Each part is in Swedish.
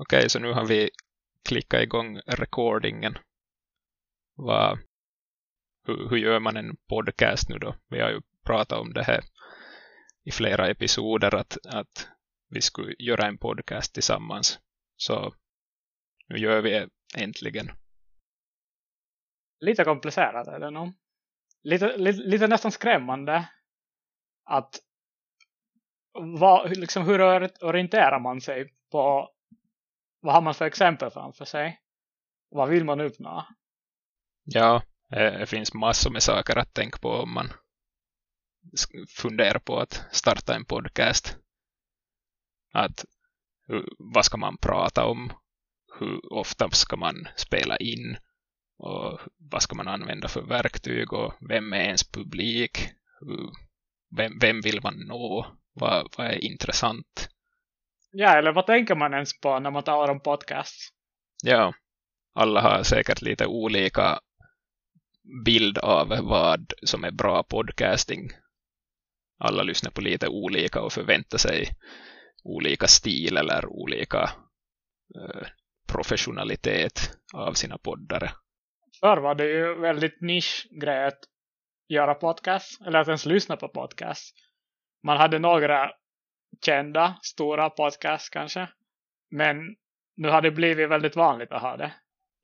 Okej, okay, så nu har vi klickat igång recordingen. Va, hur, hur gör man en podcast nu då? Vi har ju pratat om det här i flera episoder att, att vi skulle göra en podcast tillsammans. Så nu gör vi det äntligen. Lite komplicerat är det nog. Lite, lite, lite nästan skrämmande att va, liksom, hur orienterar man sig på vad har man för exempel framför sig? Vad vill man uppnå? Ja, eh, det finns massor med saker att tänka på om man funderar på att starta en podcast. Att vad ska man prata om? Hur ofta ska man spela in? Och vad ska man använda för verktyg? Och vem är ens publik? Vem, vem vill man nå? Vad, vad är intressant? Ja, eller vad tänker man ens på när man talar om podcasts? Ja, alla har säkert lite olika bild av vad som är bra podcasting. Alla lyssnar på lite olika och förväntar sig olika stil eller olika eh, professionalitet av sina poddare. Förr var det ju väldigt nischgrej att göra podcast eller att ens lyssna på podcast. Man hade några kända, stora podcasts kanske. Men nu har det blivit väldigt vanligt att ha det.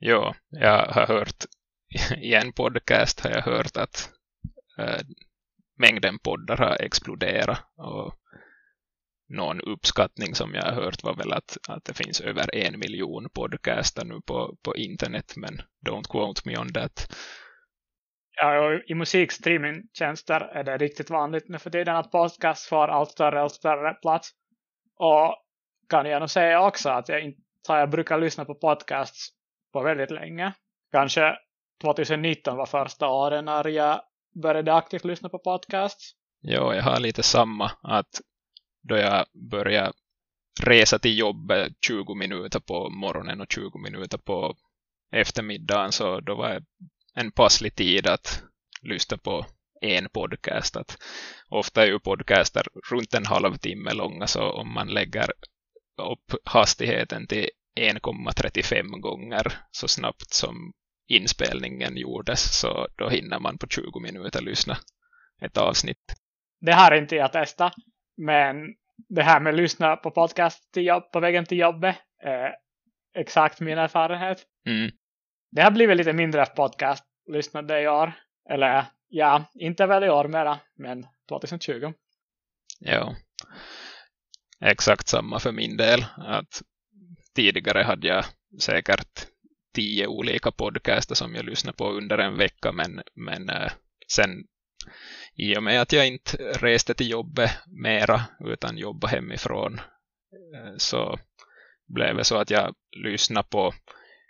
Jo, jag har hört i en podcast har jag hört att äh, mängden poddar har exploderat och någon uppskattning som jag har hört var väl att, att det finns över en miljon podcaster nu på, på internet men don't quote me on that. Ja, i musikstreamingtjänster är det riktigt vanligt nu för tiden att podcast får allt större och större plats. Och kan jag nog säga också att jag inte jag brukar lyssna på podcasts på väldigt länge. Kanske 2019 var första året när jag började aktivt lyssna på podcasts. Jo, jag har lite samma att då jag började resa till jobbet 20 minuter på morgonen och 20 minuter på eftermiddagen så då var jag en passlig tid att lyssna på en podcast. Att ofta är ju podcaster runt en halvtimme långa så om man lägger upp hastigheten till 1,35 gånger så snabbt som inspelningen gjordes så då hinner man på 20 minuter lyssna ett avsnitt. Det har inte jag testat men det här med att lyssna på podcast till jobb, på vägen till jobbet är exakt min erfarenhet. Mm. Det har blivit lite mindre podcast lyssnade i år. Eller ja, inte väl i år mera, men 2020. Ja, exakt samma för min del. Att tidigare hade jag säkert tio olika podcaster som jag lyssnade på under en vecka men, men eh, sen i och med att jag inte reste till jobbet mera utan jobbade hemifrån eh, så blev det så att jag lyssnade på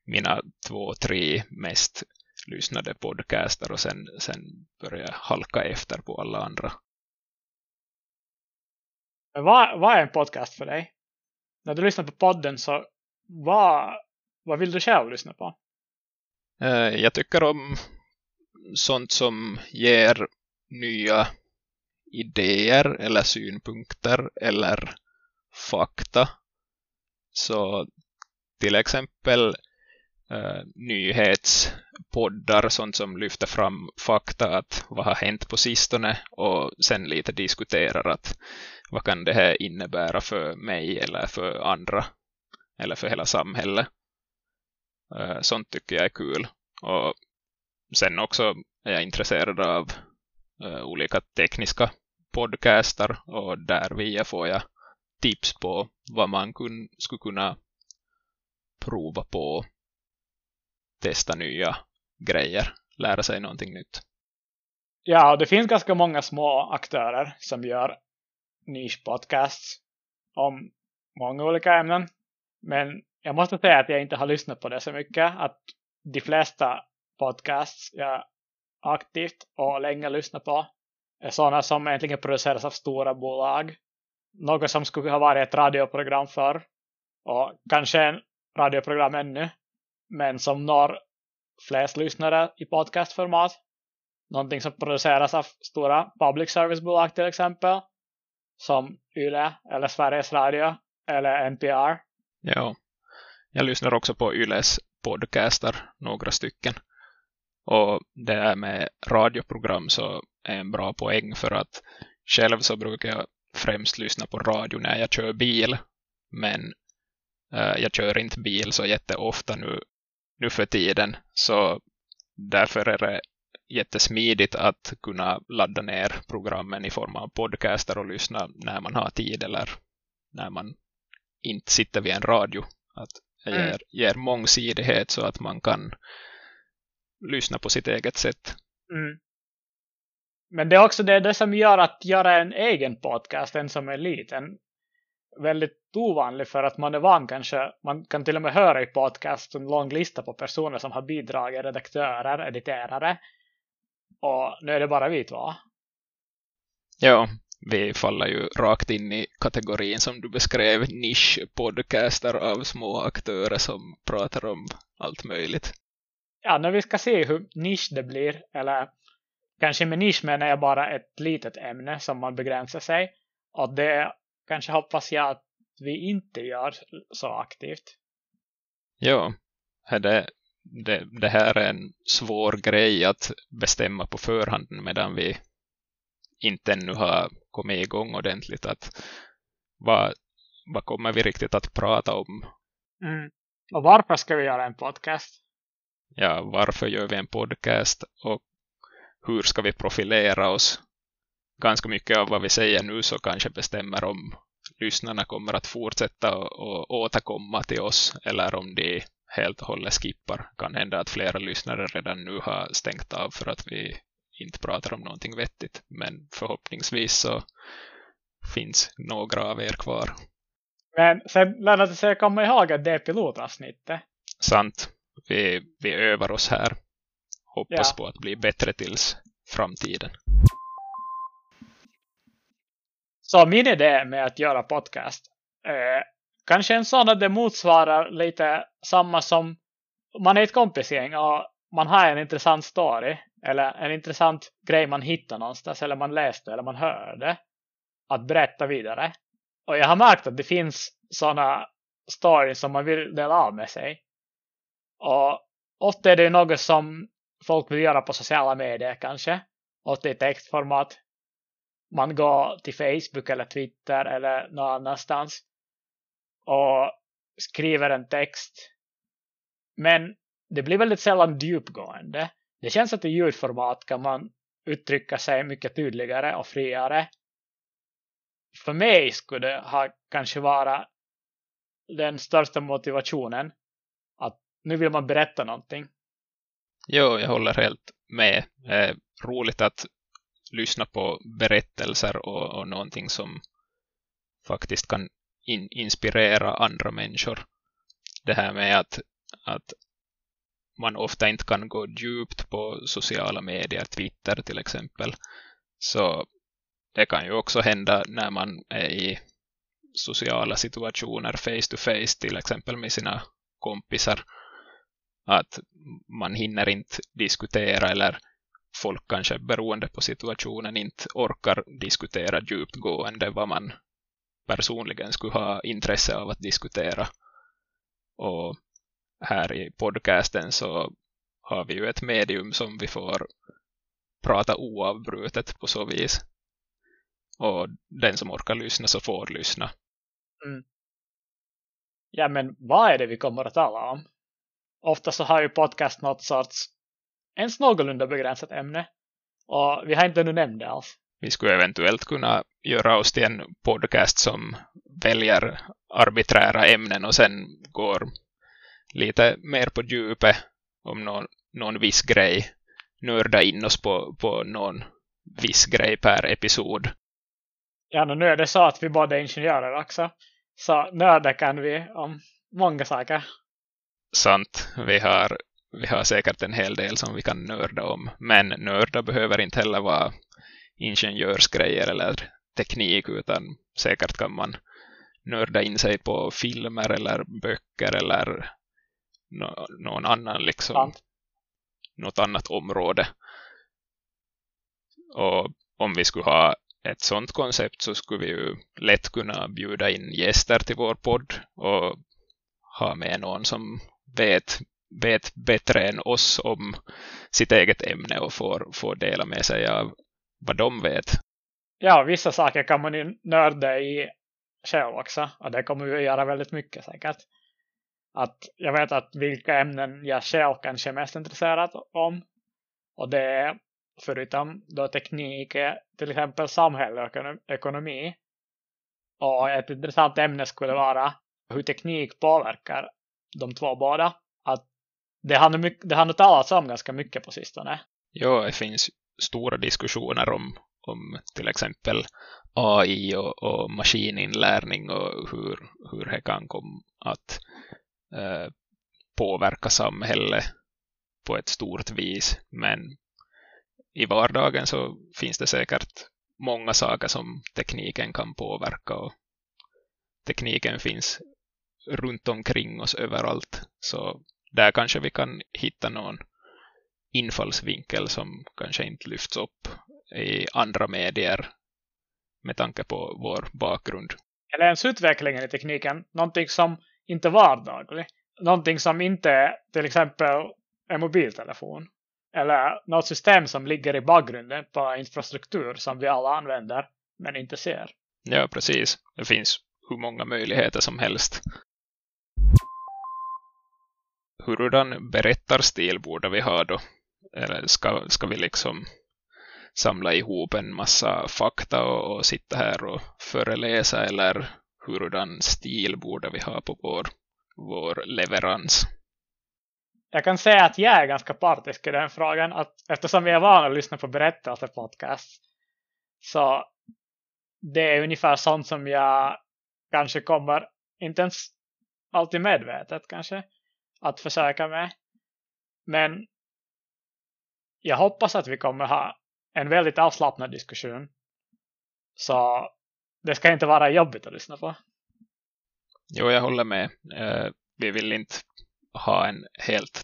mina två, tre mest lyssnade podcaster och sen, sen började jag halka efter på alla andra. Vad, vad är en podcast för dig? När du lyssnar på podden så vad, vad vill du själv lyssna på? Eh, jag tycker om sånt som ger nya idéer eller synpunkter eller fakta. Så till exempel Eh, nyhetspoddar, sånt som lyfter fram fakta att vad har hänt på sistone och sen lite diskuterar att vad kan det här innebära för mig eller för andra eller för hela samhället. Eh, sånt tycker jag är kul. Och sen också är jag intresserad av eh, olika tekniska podcaster och där via får jag tips på vad man kun, skulle kunna prova på testa nya grejer, lära sig någonting nytt. Ja, det finns ganska många små aktörer som gör nischpodcasts om många olika ämnen. Men jag måste säga att jag inte har lyssnat på det så mycket. Att de flesta podcasts jag aktivt och länge lyssnar på är sådana som egentligen produceras av stora bolag. Något som skulle ha varit ett radioprogram för och kanske en radioprogram ännu men som når flest lyssnare i podcastformat. Någonting som produceras av stora public service-bolag till exempel. Som YLE eller Sveriges Radio eller NPR. Ja, Jag lyssnar också på Yles podcastar, några stycken. Och det här med radioprogram så är en bra poäng för att själv så brukar jag främst lyssna på radio när jag kör bil. Men eh, jag kör inte bil så jätteofta nu, nu för tiden. Så därför är det jättesmidigt att kunna ladda ner programmen i form av podcaster och lyssna när man har tid eller när man inte sitter vid en radio. Att det mm. ger, ger mångsidighet så att man kan lyssna på sitt eget sätt. Mm. Men det är också det, det som gör att göra en egen podcast, en som är liten, väldigt ovanlig för att man är van kanske, man kan till och med höra i podcast en lång lista på personer som har bidragit, redaktörer, editerare. Och nu är det bara vi två. Ja, vi faller ju rakt in i kategorin som du beskrev, nischpodcaster av små aktörer som pratar om allt möjligt. Ja, när vi ska se hur nisch det blir, eller kanske med nisch menar jag bara ett litet ämne som man begränsar sig. Och det kanske hoppas jag att vi inte gör så aktivt. Ja, det, det, det här är en svår grej att bestämma på förhand medan vi inte ännu har kommit igång ordentligt. Att vad, vad kommer vi riktigt att prata om? Mm. Och varför ska vi göra en podcast? Ja, varför gör vi en podcast och hur ska vi profilera oss? Ganska mycket av vad vi säger nu så kanske bestämmer om lyssnarna kommer att fortsätta och återkomma till oss eller om de helt och hållet skippar. Kan hända att flera lyssnare redan nu har stängt av för att vi inte pratar om någonting vettigt. Men förhoppningsvis så finns några av er kvar. Men sen lärde det sig komma ihåg att det är pilotavsnittet. Sant. Vi, vi övar oss här. Hoppas ja. på att bli bättre tills framtiden. Så min idé med att göra podcast eh, kanske en sån att det motsvarar lite samma som man är ett kompisgäng och man har en intressant story eller en intressant grej man hittar någonstans eller man läste eller man hörde att berätta vidare. Och jag har märkt att det finns sådana stories som man vill dela av med sig. Och ofta är det något som folk vill göra på sociala medier kanske. Ofta i textformat. Man går till Facebook eller Twitter eller någon annanstans. Och skriver en text. Men det blir väldigt sällan djupgående. Det känns att i ljudformat kan man uttrycka sig mycket tydligare och friare. För mig skulle det ha kanske vara den största motivationen att nu vill man berätta någonting. Jo, jag håller helt med. Eh, roligt att lyssna på berättelser och, och någonting som faktiskt kan in, inspirera andra människor. Det här med att, att man ofta inte kan gå djupt på sociala medier, Twitter till exempel. Så det kan ju också hända när man är i sociala situationer face to face till exempel med sina kompisar. Att man hinner inte diskutera eller folk kanske beroende på situationen inte orkar diskutera djupgående vad man personligen skulle ha intresse av att diskutera. Och här i podcasten så har vi ju ett medium som vi får prata oavbrutet på så vis. Och den som orkar lyssna så får lyssna. Mm. Ja, men vad är det vi kommer att tala om? Ofta så har ju podcast något sorts ens någorlunda begränsat ämne. Och vi har inte nu nämnt det alls. Vi skulle eventuellt kunna göra oss till en podcast som väljer arbiträra ämnen och sen går lite mer på djupet om någon, någon viss grej. Nörda in oss på, på någon viss grej per episod. Ja, nu är det så att vi båda är ingenjörer också. Så nörda kan vi om många saker. Sant. Vi har, vi har säkert en hel del som vi kan nörda om. Men nörda behöver inte heller vara ingenjörsgrejer eller teknik utan säkert kan man nörda in sig på filmer eller böcker eller no, någon annan liksom Sant. något annat område. Och om vi skulle ha ett sånt koncept så skulle vi ju lätt kunna bjuda in gäster till vår podd och ha med någon som vet, vet bättre än oss om sitt eget ämne och får, får dela med sig av vad de vet. Ja, vissa saker kan man ju nörda i själv också. Och det kommer ju att göra väldigt mycket säkert. Att jag vet att vilka ämnen jag själv kanske är mest intresserad om. Och det är förutom då teknik till exempel samhälle och ekonomi. Och ett intressant ämne skulle vara hur teknik påverkar de två båda. Det har nu, det har nu talats om ganska mycket på sistone. Ja, det finns stora diskussioner om, om till exempel AI och, och maskininlärning och hur, hur det kan komma att eh, påverka samhället på ett stort vis. Men i vardagen så finns det säkert många saker som tekniken kan påverka och tekniken finns runt omkring oss överallt. Så där kanske vi kan hitta någon infallsvinkel som kanske inte lyfts upp i andra medier med tanke på vår bakgrund. Eller ens utvecklingen i tekniken, någonting som inte är vardagligt. Någonting som inte till exempel är mobiltelefon. Eller något system som ligger i bakgrunden på infrastruktur som vi alla använder men inte ser. Ja, precis. Det finns hur många möjligheter som helst. Hurdan berättarstil borde vi ha då? Eller ska, ska vi liksom samla ihop en massa fakta och, och sitta här och föreläsa eller hurdan stil borde vi ha på vår, vår leverans? Jag kan säga att jag är ganska partisk i den frågan. Att eftersom vi är vana att lyssna på berättelsepodcast så det är ungefär sånt som jag kanske kommer, inte ens alltid medvetet kanske, att försöka med. Men jag hoppas att vi kommer ha en väldigt avslappnad diskussion. Så det ska inte vara jobbigt att lyssna på. Jo, jag håller med. Uh, vi vill inte ha en helt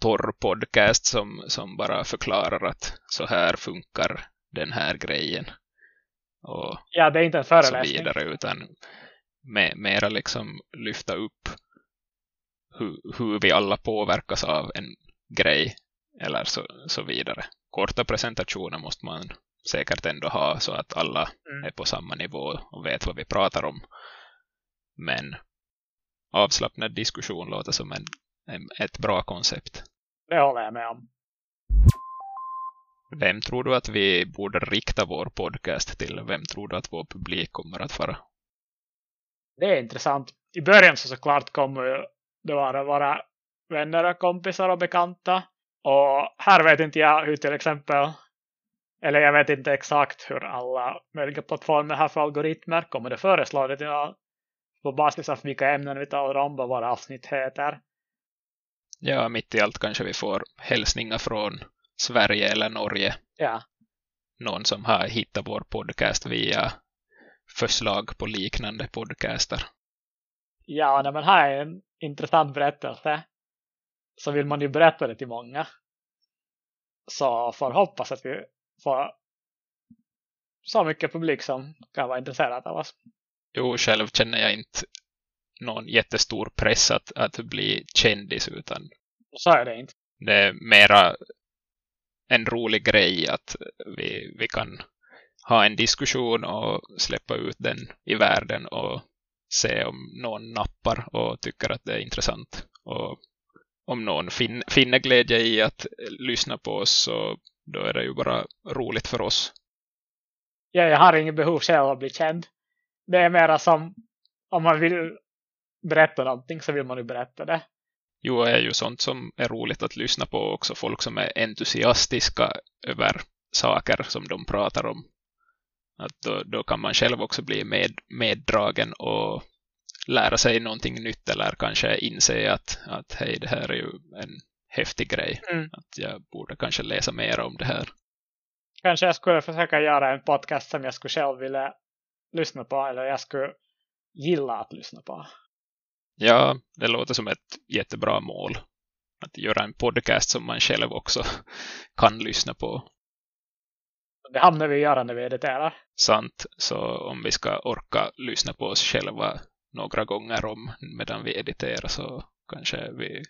torr podcast som, som bara förklarar att så här funkar den här grejen. Och ja, det är inte en föreläsning. Så vidare, utan mera liksom lyfta upp hur, hur vi alla påverkas av en grej eller så, så vidare. Korta presentationer måste man säkert ändå ha så att alla mm. är på samma nivå och vet vad vi pratar om. Men avslappnad diskussion låter som en, en, ett bra koncept. Det håller jag med om. Vem tror du att vi borde rikta vår podcast till? Vem tror du att vår publik kommer att vara? Det är intressant. I början så såklart kommer det vara våra vänner och kompisar och bekanta. Och här vet inte jag hur till exempel, eller jag vet inte exakt hur alla möjliga plattformar har för algoritmer. Kommer det föreslå det till på basis av vilka ämnen vi talar om, vad våra avsnitt heter. Ja, mitt i allt kanske vi får hälsningar från Sverige eller Norge. Ja. Någon som har hittat vår podcast via förslag på liknande podcaster. Ja, när man har en intressant berättelse så vill man ju berätta det till många. Så får hoppas att vi får så mycket publik som kan vara intresserad av oss. Jo, själv känner jag inte någon jättestor press att, att bli kändis utan så är det inte. Det är mera en rolig grej att vi, vi kan ha en diskussion och släppa ut den i världen och se om någon nappar och tycker att det är intressant. Och om någon fin finner glädje i att lyssna på oss så då är det ju bara roligt för oss. Ja, jag har inget behov själv att bli känd. Det är mera som om man vill berätta någonting så vill man ju berätta det. Jo, är ju sånt som är roligt att lyssna på också. Folk som är entusiastiska över saker som de pratar om. Att då, då kan man själv också bli med, meddragen och lära sig någonting nytt eller kanske inse att, att hej, det här är ju en häftig grej. Mm. Att jag borde kanske läsa mer om det här. Kanske jag skulle försöka göra en podcast som jag skulle själv vilja lyssna på eller jag skulle gilla att lyssna på. Ja, det låter som ett jättebra mål. Att göra en podcast som man själv också kan lyssna på. Det hamnar vi göra när vi editerar. Sant, så om vi ska orka lyssna på oss själva några gånger om medan vi editerar så kanske vi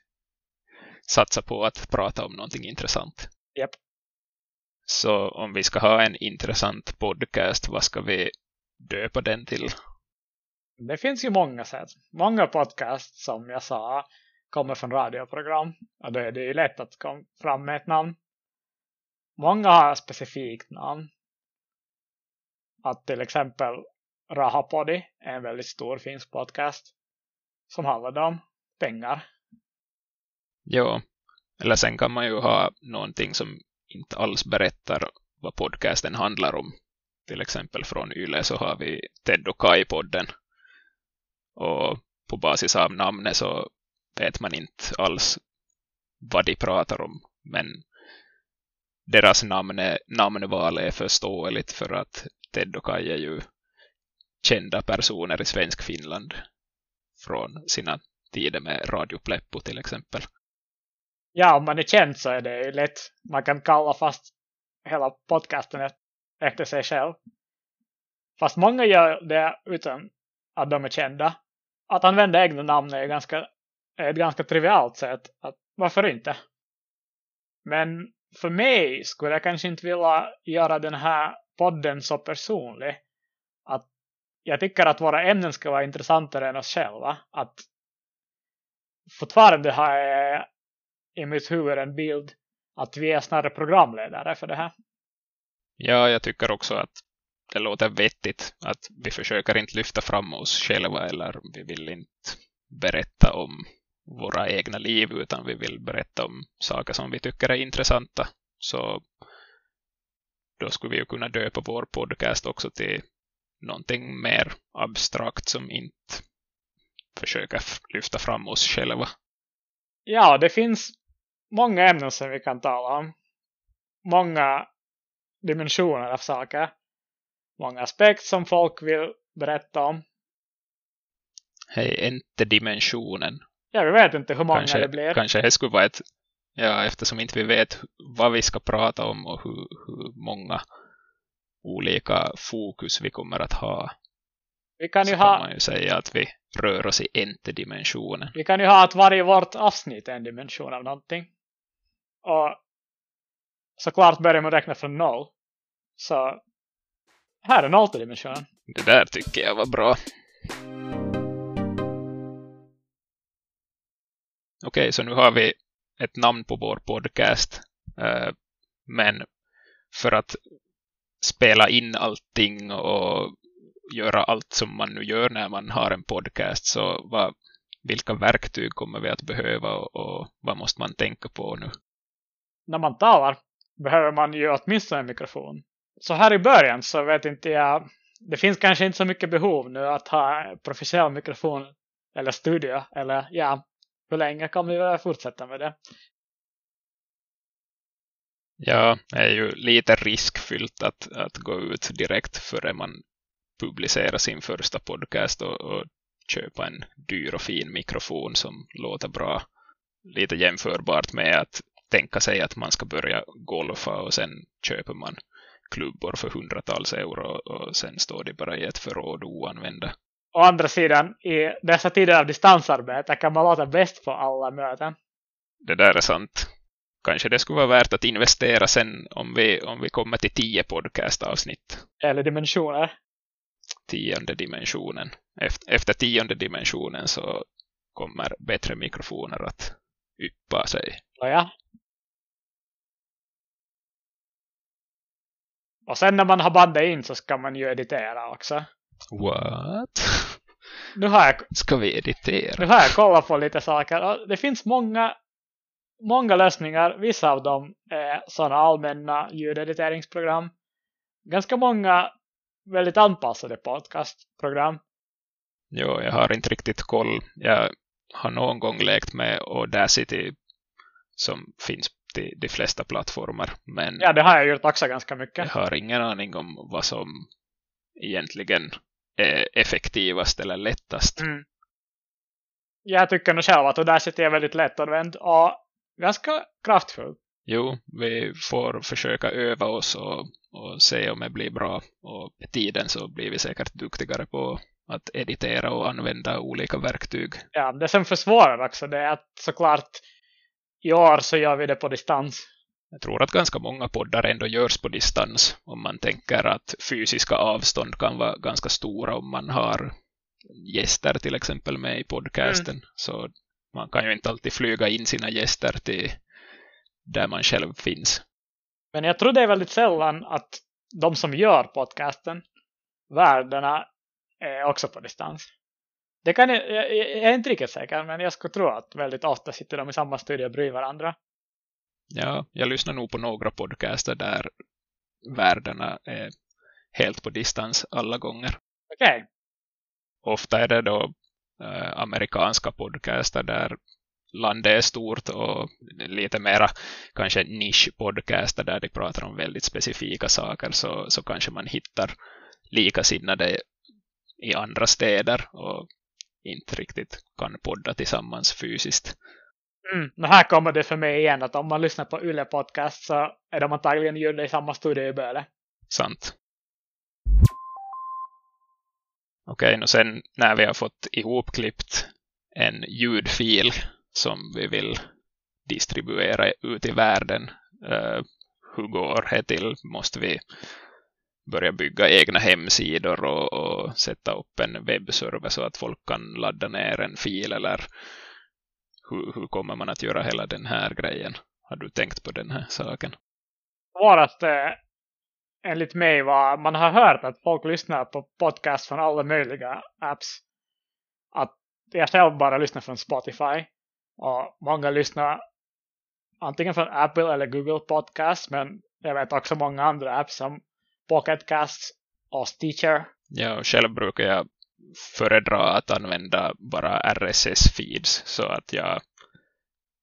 satsar på att prata om någonting intressant. Yep. Så om vi ska ha en intressant podcast, vad ska vi döpa den till? Det finns ju många sätt. Många podcasts som jag sa kommer från radioprogram. Och då är det ju lätt att komma fram med ett namn. Många har specifikt namn. Att till exempel Rahapodi är en väldigt stor finsk podcast som handlar om pengar. Ja, eller sen kan man ju ha någonting som inte alls berättar vad podcasten handlar om. Till exempel från Yle så har vi Ted och Kai-podden. Och på basis av namnet så vet man inte alls vad de pratar om. Men deras namn namnval är förståeligt för att Ted och Kai är ju kända personer i svensk Finland från sina tider med Radio Pleppo till exempel. Ja, om man är känd så är det ju lätt. Man kan kalla fast hela podcasten efter sig själv. Fast många gör det utan att de är kända. Att använda egna namn är, ganska, är ett ganska trivialt sätt. Att, varför inte? Men för mig skulle jag kanske inte vilja göra den här podden så personlig. Att jag tycker att våra ämnen ska vara intressantare än oss själva. Att fortfarande har jag i mitt huvud en bild att vi är snarare programledare för det här. Ja, jag tycker också att det låter vettigt att vi försöker inte lyfta fram oss själva eller vi vill inte berätta om våra egna liv utan vi vill berätta om saker som vi tycker är intressanta. Så då skulle vi ju kunna döpa vår podcast också till någonting mer abstrakt som inte försöker lyfta fram oss själva. Ja, det finns många ämnen som vi kan tala om. Många dimensioner av saker. Många aspekter som folk vill berätta om. Hej, inte dimensionen. Ja, vi vet inte hur många kanske, det blir. Kanske det skulle vara ett... Ja, eftersom inte vi vet vad vi ska prata om och hur, hur många olika fokus vi kommer att ha. Vi kan så ju kan ha, man ju säga att vi rör oss i ente-dimensionen. vi kan ju ha att varje vårt avsnitt är en dimension av någonting. Och såklart börjar man räkna från noll. Så här är nollte dimensionen. Det där tycker jag var bra. Okej, så nu har vi ett namn på vår podcast. Eh, men för att spela in allting och göra allt som man nu gör när man har en podcast så vad, vilka verktyg kommer vi att behöva och, och vad måste man tänka på nu? När man talar behöver man ju åtminstone en mikrofon. Så här i början så vet inte jag. Det finns kanske inte så mycket behov nu att ha professionell mikrofon eller studio. Eller ja, hur länge kan vi fortsätta med det? Ja, det är ju lite riskfyllt att, att gå ut direkt före man publicerar sin första podcast och, och köpa en dyr och fin mikrofon som låter bra. Lite jämförbart med att tänka sig att man ska börja golfa och sen köper man klubbor för hundratals euro och sen står de bara i ett förråd oanvända. Å andra sidan, i dessa tider av distansarbete kan man låta bäst på alla möten. Det där är sant. Kanske det skulle vara värt att investera sen om vi, om vi kommer till tio podcastavsnitt. Eller dimensioner. Tionde dimensionen. Efter, efter tionde dimensionen så kommer bättre mikrofoner att yppa sig. Ja. Och sen när man har bandat in så ska man ju editera också. What? Nu har jag, Ska vi editera? nu har jag kollat på lite saker. Och det finns många, många lösningar. Vissa av dem är sådana allmänna ljudediteringsprogram. Ganska många väldigt anpassade podcastprogram. Jo, jag har inte riktigt koll. Jag har någon gång lekt med Audacity som finns till de flesta plattformar. Men Ja, det har jag gjort också ganska jag mycket. har ingen aning om vad som egentligen effektivast eller lättast. Mm. Jag tycker nog själv att Audacity är väldigt lättanvänd och ganska kraftfull. Jo, vi får försöka öva oss och, och se om det blir bra. Och med tiden så blir vi säkert duktigare på att att editera och använda olika verktyg. Ja, det som försvårar också det är att såklart i år så gör vi det på distans. Jag tror att ganska många poddar ändå görs på distans om man tänker att fysiska avstånd kan vara ganska stora om man har gäster till exempel med i podcasten. Mm. Så man kan ju inte alltid flyga in sina gäster till där man själv finns. Men jag tror det är väldigt sällan att de som gör podcasten, värdena, är också på distans. Det kan jag, jag, jag är inte riktigt säker, men jag skulle tro att väldigt ofta sitter de i samma studio bredvid varandra. Ja, jag lyssnar nog på några podcaster där värdena är helt på distans alla gånger. Okej. Okay. Ofta är det då äh, amerikanska podcaster där landet är stort och lite mera kanske nischpodcaster där de pratar om väldigt specifika saker så, så kanske man hittar likasinnade i andra städer och inte riktigt kan podda tillsammans fysiskt. Mm. Men här kommer det för mig igen att om man lyssnar på Yle podcast så är de antagligen gjorda i samma studio i Böle. Sant. Okej, okay, och sen när vi har fått ihopklippt en ljudfil som vi vill distribuera ut i världen. Uh, hur går det till? Måste vi börja bygga egna hemsidor och, och, sätta upp en webbserver så att folk kan ladda ner en fil eller hur, hur kommer man att göra hela den här grejen? Har du tänkt på den här saken? Svåraste enligt mig var man har hört att folk lyssnar på podcast från alla möjliga apps. Att jag själv bara lyssnar från Spotify och många lyssnar antingen från Apple eller Google Podcast men jag vet också många andra apps som Pocketcast och Stitcher. Ja, och själv brukar jag föredra att använda bara RSS-feeds så att jag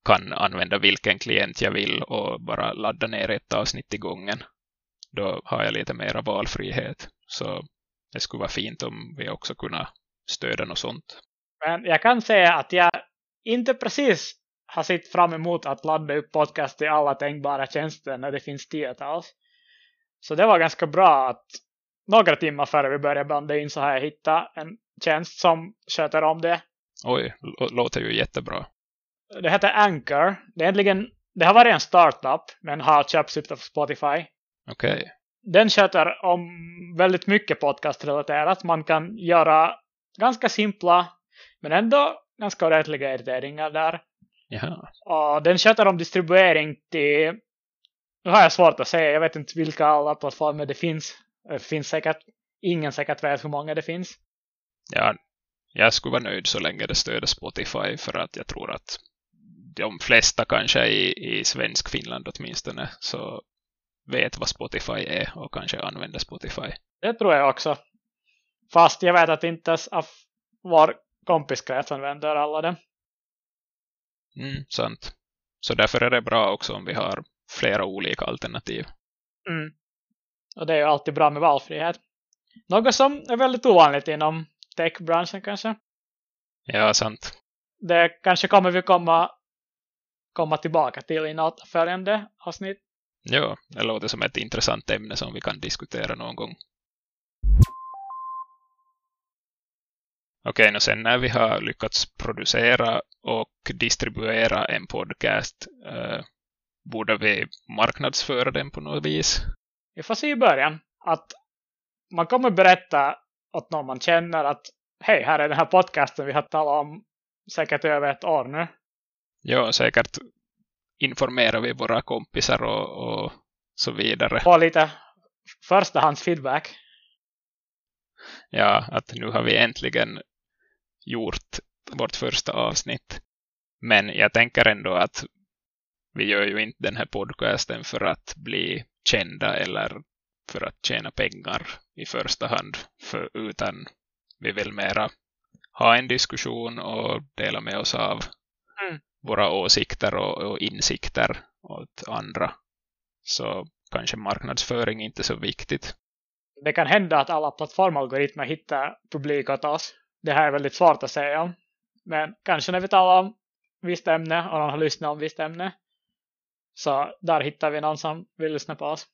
kan använda vilken klient jag vill och bara ladda ner ett avsnitt i gången. Då har jag lite mera valfrihet. Så det skulle vara fint om vi också kunde stödja något sånt. Men jag kan säga att jag inte precis har sett fram emot att ladda upp podcast i alla tänkbara tjänster när det finns tiotals. Så det var ganska bra att några timmar före vi började banda in så har jag hittat en tjänst som sköter om det. Oj, låter ju jättebra. Det heter Anchor. Det, är egentligen, det har varit en startup men har köpts av Spotify. Okej. Okay. Den sköter om väldigt mycket podcastrelaterat. Man kan göra ganska simpla men ändå ganska ordentliga editeringar där. Jaha. Och den sköter om distribuering till nu har jag svårt att säga, jag vet inte vilka alla plattformar det finns. Det finns säkert, ingen säkert vet hur många det finns. Ja, jag skulle vara nöjd så länge det stöder Spotify för att jag tror att de flesta kanske i, i svensk Finland åtminstone så vet vad Spotify är och kanske använder Spotify. Det tror jag också. Fast jag vet att inte ens vår kompiskrets använder alla det. Mm, sant. Så därför är det bra också om vi har flera olika alternativ. Mm. Och det är ju alltid bra med valfrihet. Något som är väldigt ovanligt inom techbranschen kanske. Ja, sant. Det kanske kommer vi komma, komma tillbaka till i något följande avsnitt. Ja, det låter som ett intressant ämne som vi kan diskutera någon gång. Okej, och sen när vi har lyckats producera och distribuera en podcast eh, borde vi marknadsföra den på något vis? Vi får se i början att man kommer berätta åt någon man känner att hej, här är den här podcasten vi har talat om säkert över ett år nu. Ja, säkert informerar vi våra kompisar och, och så vidare. Och lite förstahands feedback. Ja, att nu har vi äntligen gjort vårt första avsnitt. Men jag tänker ändå att vi gör ju inte den här podcasten för att bli kända eller för att tjäna pengar i första hand. För, utan vi vill mera ha en diskussion och dela med oss av mm. våra åsikter och, och insikter åt andra. Så kanske marknadsföring inte är så viktigt. Det kan hända att alla plattformalgoritmer hittar publik åt oss. Det här är väldigt svårt att säga Men kanske när vi talar om visst ämne och någon har lyssnat om visst ämne så där hittar vi någon som vill lyssna på oss.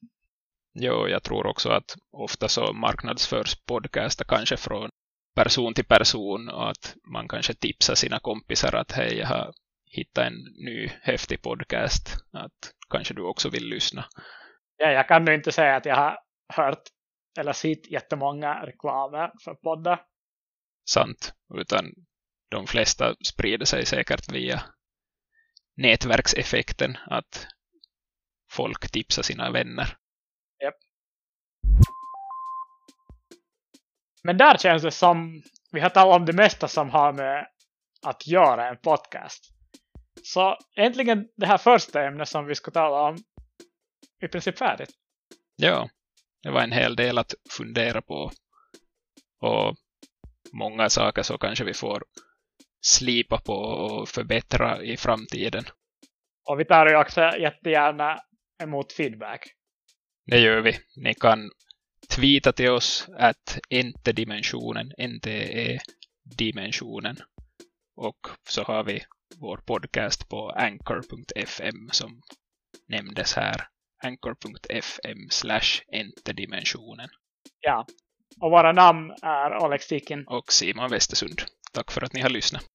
Jo, jag tror också att ofta så marknadsförs podcaster kanske från person till person och att man kanske tipsar sina kompisar att hej, jag har hittat en ny häftig podcast. Att kanske du också vill lyssna. Ja, jag kan nu inte säga att jag har hört eller sett jättemånga reklamer för poddar. Sant, utan de flesta sprider sig säkert via nätverkseffekten att folk tipsar sina vänner. Yep. Men där känns det som vi har talat om det mesta som har med att göra en podcast. Så egentligen det här första ämnet som vi ska tala om i princip färdigt. Ja, det var en hel del att fundera på. Och många saker så kanske vi får slipa på och förbättra i framtiden. Och vi tar ju också jättegärna emot feedback. Det gör vi. Ni kan tweeta till oss att ente-dimensionen, NTE-dimensionen. Och så har vi vår podcast på anchor.fm som nämndes här. anchor.fm slash entedimensionen. Ja, och våra namn är Alex Tikin och Simon Westersund. Tack för att ni har lyssnat.